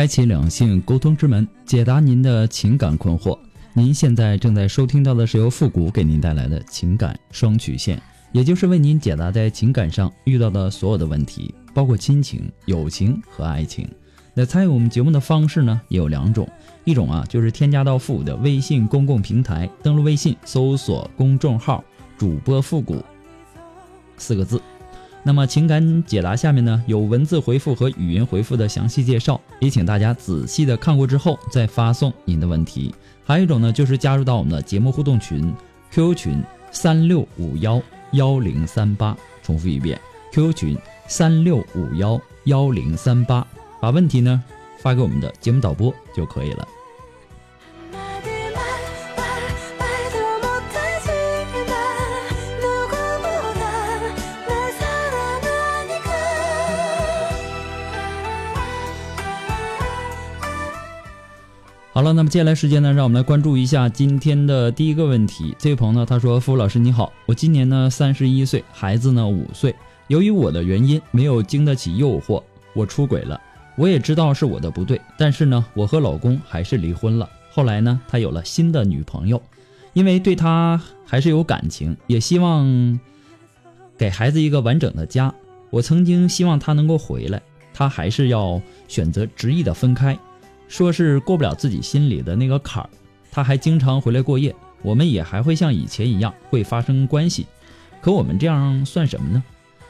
开启两性沟通之门，解答您的情感困惑。您现在正在收听到的是由复古给您带来的情感双曲线，也就是为您解答在情感上遇到的所有的问题，包括亲情、友情和爱情。那参与我们节目的方式呢，也有两种，一种啊就是添加到复古的微信公共平台，登录微信搜索公众号“主播复古”四个字。那么情感解答下面呢有文字回复和语音回复的详细介绍，也请大家仔细的看过之后再发送您的问题。还有一种呢就是加入到我们的节目互动群，QQ 群三六五幺幺零三八，重复一遍，QQ 群三六五幺幺零三八，把问题呢发给我们的节目导播就可以了。好了，那么接下来时间呢，让我们来关注一下今天的第一个问题。这位朋友呢，他说：“付老师你好，我今年呢三十一岁，孩子呢五岁。由于我的原因没有经得起诱惑，我出轨了。我也知道是我的不对，但是呢，我和老公还是离婚了。后来呢，他有了新的女朋友，因为对他还是有感情，也希望给孩子一个完整的家。我曾经希望他能够回来，他还是要选择执意的分开。”说是过不了自己心里的那个坎儿，他还经常回来过夜，我们也还会像以前一样会发生关系，可我们这样算什么呢？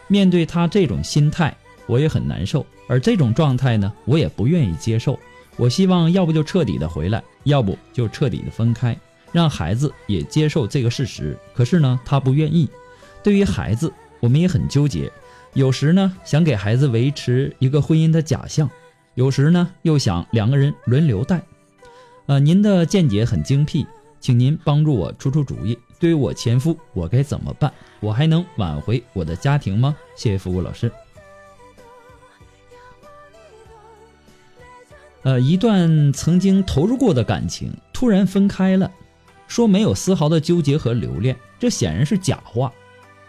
面对他这种心态，我也很难受，而这种状态呢，我也不愿意接受。我希望要不就彻底的回来，要不就彻底的分开，让孩子也接受这个事实。可是呢，他不愿意。对于孩子，我们也很纠结，有时呢想给孩子维持一个婚姻的假象。有时呢，又想两个人轮流带，呃，您的见解很精辟，请您帮助我出出主意。对于我前夫，我该怎么办？我还能挽回我的家庭吗？谢谢服务老师。呃，一段曾经投入过的感情突然分开了，说没有丝毫的纠结和留恋，这显然是假话。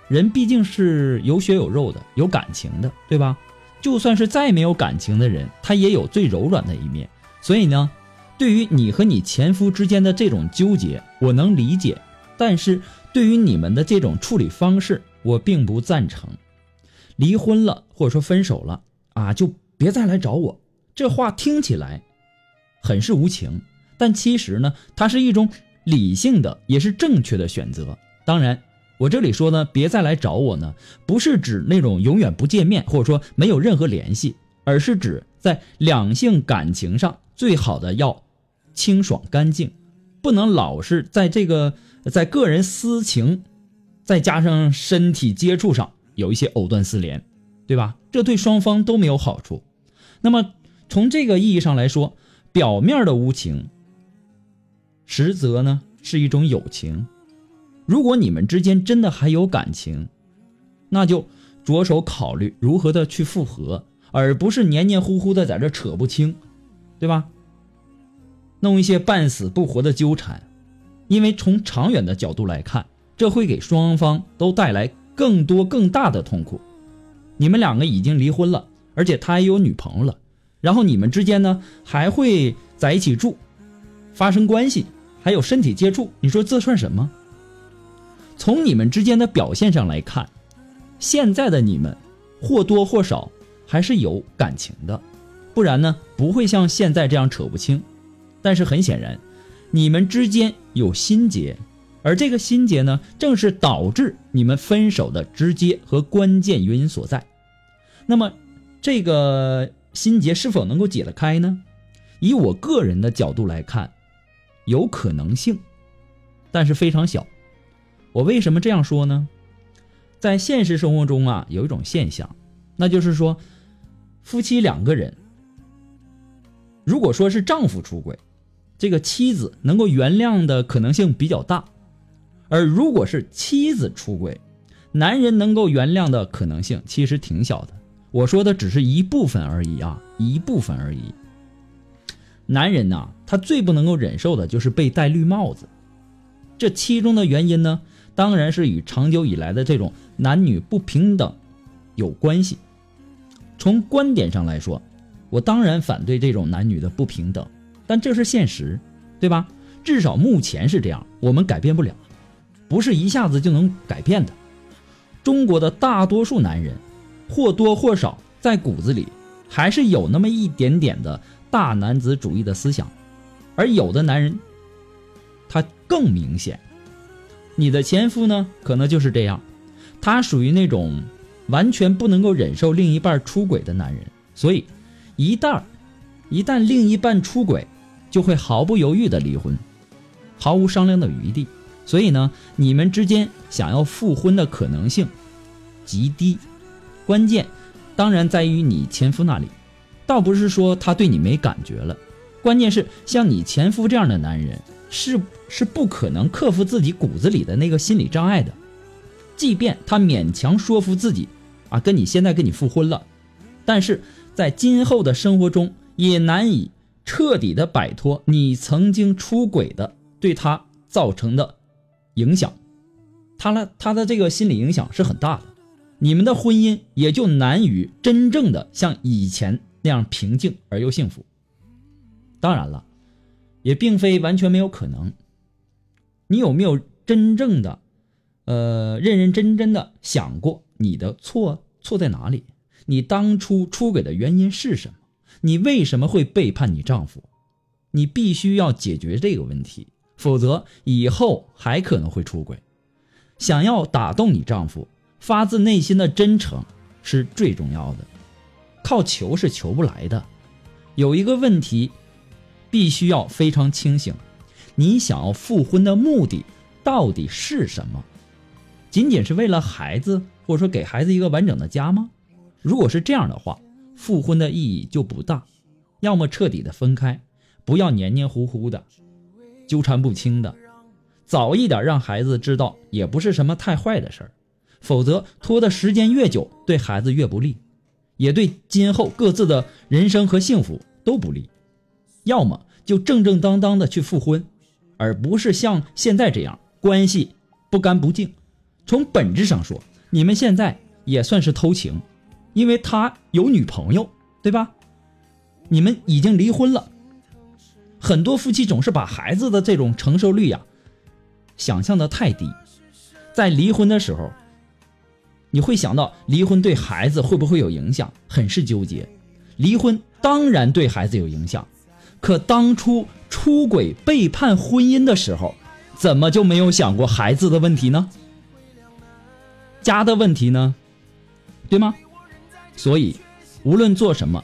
人毕竟是有血有肉的，有感情的，对吧？就算是再没有感情的人，他也有最柔软的一面。所以呢，对于你和你前夫之间的这种纠结，我能理解；但是对于你们的这种处理方式，我并不赞成。离婚了或者说分手了啊，就别再来找我。这话听起来很是无情，但其实呢，它是一种理性的，也是正确的选择。当然。我这里说呢，别再来找我呢，不是指那种永远不见面，或者说没有任何联系，而是指在两性感情上最好的要清爽干净，不能老是在这个在个人私情，再加上身体接触上有一些藕断丝连，对吧？这对双方都没有好处。那么从这个意义上来说，表面的无情，实则呢是一种友情。如果你们之间真的还有感情，那就着手考虑如何的去复合，而不是黏黏糊糊的在这扯不清，对吧？弄一些半死不活的纠缠，因为从长远的角度来看，这会给双方都带来更多更大的痛苦。你们两个已经离婚了，而且他也有女朋友了，然后你们之间呢还会在一起住，发生关系，还有身体接触，你说这算什么？从你们之间的表现上来看，现在的你们或多或少还是有感情的，不然呢不会像现在这样扯不清。但是很显然，你们之间有心结，而这个心结呢，正是导致你们分手的直接和关键原因所在。那么，这个心结是否能够解得开呢？以我个人的角度来看，有可能性，但是非常小。我为什么这样说呢？在现实生活中啊，有一种现象，那就是说，夫妻两个人，如果说是丈夫出轨，这个妻子能够原谅的可能性比较大；而如果是妻子出轨，男人能够原谅的可能性其实挺小的。我说的只是一部分而已啊，一部分而已。男人呐，他最不能够忍受的就是被戴绿帽子。这其中的原因呢，当然是与长久以来的这种男女不平等有关系。从观点上来说，我当然反对这种男女的不平等，但这是现实，对吧？至少目前是这样，我们改变不了，不是一下子就能改变的。中国的大多数男人，或多或少在骨子里还是有那么一点点的。大男子主义的思想，而有的男人，他更明显。你的前夫呢，可能就是这样，他属于那种完全不能够忍受另一半出轨的男人，所以一旦一旦另一半出轨，就会毫不犹豫的离婚，毫无商量的余地。所以呢，你们之间想要复婚的可能性极低。关键当然在于你前夫那里。倒不是说他对你没感觉了，关键是像你前夫这样的男人，是是不可能克服自己骨子里的那个心理障碍的。即便他勉强说服自己，啊，跟你现在跟你复婚了，但是在今后的生活中，也难以彻底的摆脱你曾经出轨的对他造成的影响。他的他的这个心理影响是很大的，你们的婚姻也就难于真正的像以前。那样平静而又幸福。当然了，也并非完全没有可能。你有没有真正的，呃，认认真真的想过你的错错在哪里？你当初出轨的原因是什么？你为什么会背叛你丈夫？你必须要解决这个问题，否则以后还可能会出轨。想要打动你丈夫，发自内心的真诚是最重要的。靠求是求不来的，有一个问题，必须要非常清醒：你想要复婚的目的到底是什么？仅仅是为了孩子，或者说给孩子一个完整的家吗？如果是这样的话，复婚的意义就不大。要么彻底的分开，不要黏黏糊糊的，纠缠不清的，早一点让孩子知道也不是什么太坏的事儿。否则拖的时间越久，对孩子越不利。也对今后各自的人生和幸福都不利，要么就正正当当的去复婚，而不是像现在这样关系不干不净。从本质上说，你们现在也算是偷情，因为他有女朋友，对吧？你们已经离婚了。很多夫妻总是把孩子的这种承受率呀想象的太低，在离婚的时候。你会想到离婚对孩子会不会有影响，很是纠结。离婚当然对孩子有影响，可当初出轨背叛婚姻的时候，怎么就没有想过孩子的问题呢？家的问题呢？对吗？所以，无论做什么，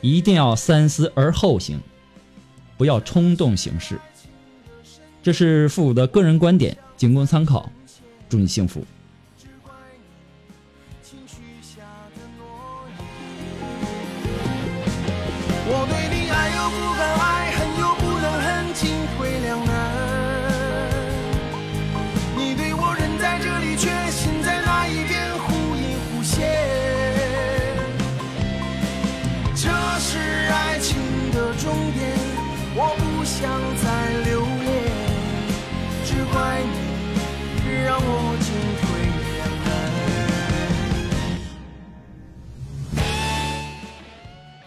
一定要三思而后行，不要冲动行事。这是父母的个人观点，仅供参考。祝你幸福。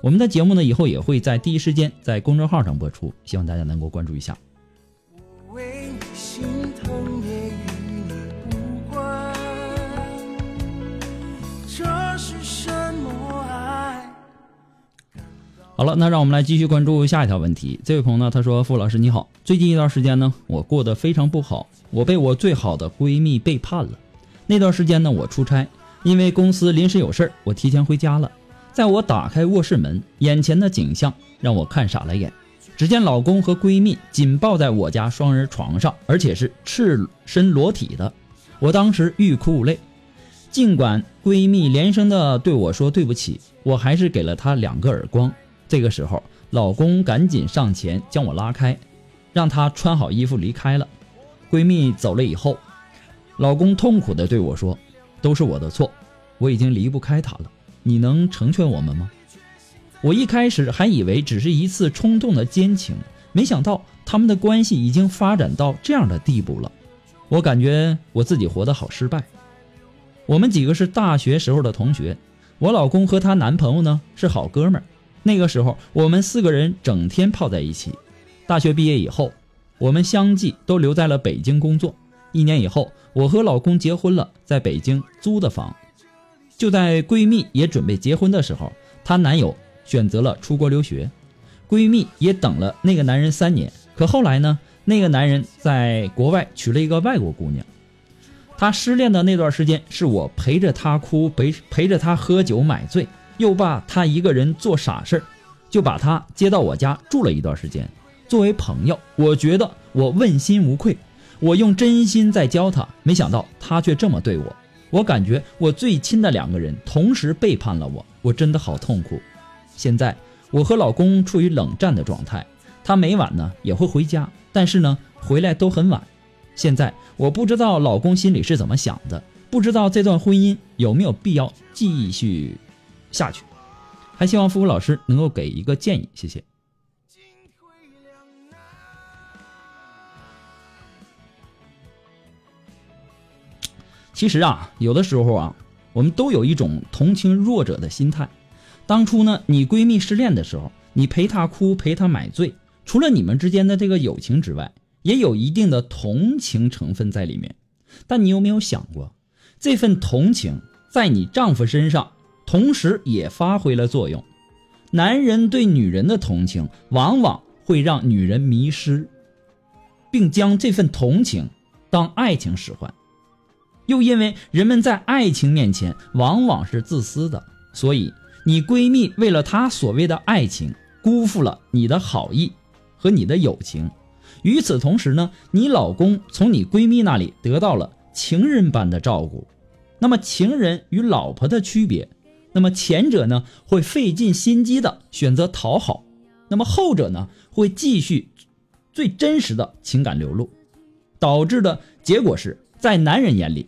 我们的节目呢，以后也会在第一时间在公众号上播出，希望大家能够关注一下。好了，那让我们来继续关注下一条问题。这位朋友呢，他说：“傅老师你好，最近一段时间呢，我过得非常不好，我被我最好的闺蜜背叛了。那段时间呢，我出差，因为公司临时有事儿，我提前回家了。在我打开卧室门，眼前的景象让我看傻了眼。只见老公和闺蜜紧抱在我家双人床上，而且是赤身裸体的。我当时欲哭无泪，尽管闺蜜连声的对我说对不起，我还是给了她两个耳光。这个时候，老公赶紧上前将我拉开，让她穿好衣服离开了。闺蜜走了以后，老公痛苦的对我说：“都是我的错，我已经离不开她了。”你能成全我们吗？我一开始还以为只是一次冲动的奸情，没想到他们的关系已经发展到这样的地步了。我感觉我自己活得好失败。我们几个是大学时候的同学，我老公和她男朋友呢是好哥们儿。那个时候我们四个人整天泡在一起。大学毕业以后，我们相继都留在了北京工作。一年以后，我和老公结婚了，在北京租的房。就在闺蜜也准备结婚的时候，她男友选择了出国留学，闺蜜也等了那个男人三年。可后来呢，那个男人在国外娶了一个外国姑娘。她失恋的那段时间，是我陪着她哭，陪陪着她喝酒买醉，又怕她一个人做傻事儿，就把她接到我家住了一段时间。作为朋友，我觉得我问心无愧，我用真心在教她，没想到她却这么对我。我感觉我最亲的两个人同时背叛了我，我真的好痛苦。现在我和老公处于冷战的状态，他每晚呢也会回家，但是呢回来都很晚。现在我不知道老公心里是怎么想的，不知道这段婚姻有没有必要继续下去，还希望付付老师能够给一个建议，谢谢。其实啊，有的时候啊，我们都有一种同情弱者的心态。当初呢，你闺蜜失恋的时候，你陪她哭，陪她买醉，除了你们之间的这个友情之外，也有一定的同情成分在里面。但你有没有想过，这份同情在你丈夫身上同时也发挥了作用？男人对女人的同情，往往会让女人迷失，并将这份同情当爱情使唤。又因为人们在爱情面前往往是自私的，所以你闺蜜为了她所谓的爱情，辜负了你的好意和你的友情。与此同时呢，你老公从你闺蜜那里得到了情人般的照顾。那么情人与老婆的区别，那么前者呢会费尽心机的选择讨好，那么后者呢会继续最真实的情感流露，导致的结果是在男人眼里。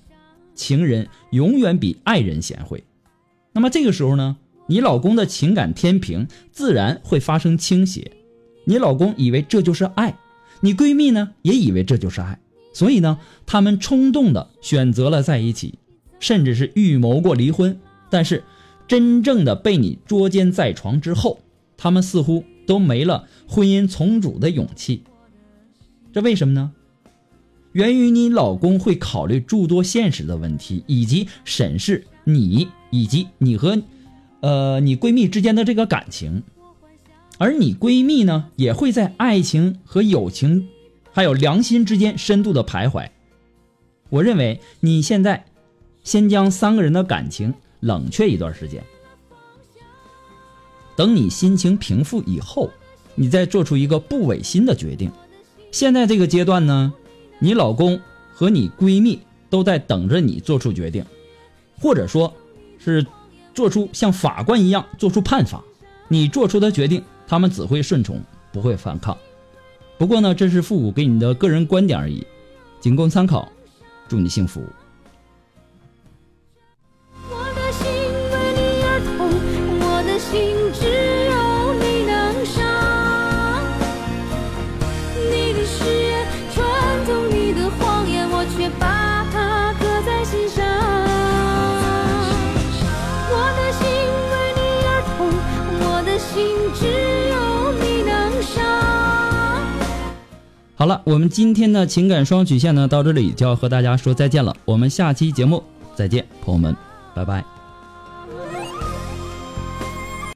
情人永远比爱人贤惠，那么这个时候呢，你老公的情感天平自然会发生倾斜。你老公以为这就是爱，你闺蜜呢也以为这就是爱，所以呢，他们冲动的选择了在一起，甚至是预谋过离婚。但是，真正的被你捉奸在床之后，他们似乎都没了婚姻重组的勇气。这为什么呢？源于你老公会考虑诸多现实的问题，以及审视你以及你和，呃，你闺蜜之间的这个感情，而你闺蜜呢，也会在爱情和友情，还有良心之间深度的徘徊。我认为你现在，先将三个人的感情冷却一段时间，等你心情平复以后，你再做出一个不违心的决定。现在这个阶段呢？你老公和你闺蜜都在等着你做出决定，或者说，是做出像法官一样做出判罚。你做出的决定，他们只会顺从，不会反抗。不过呢，这是复古给你的个人观点而已，仅供参考。祝你幸福。好了，我们今天的情感双曲线呢，到这里就要和大家说再见了。我们下期节目再见，朋友们，拜拜。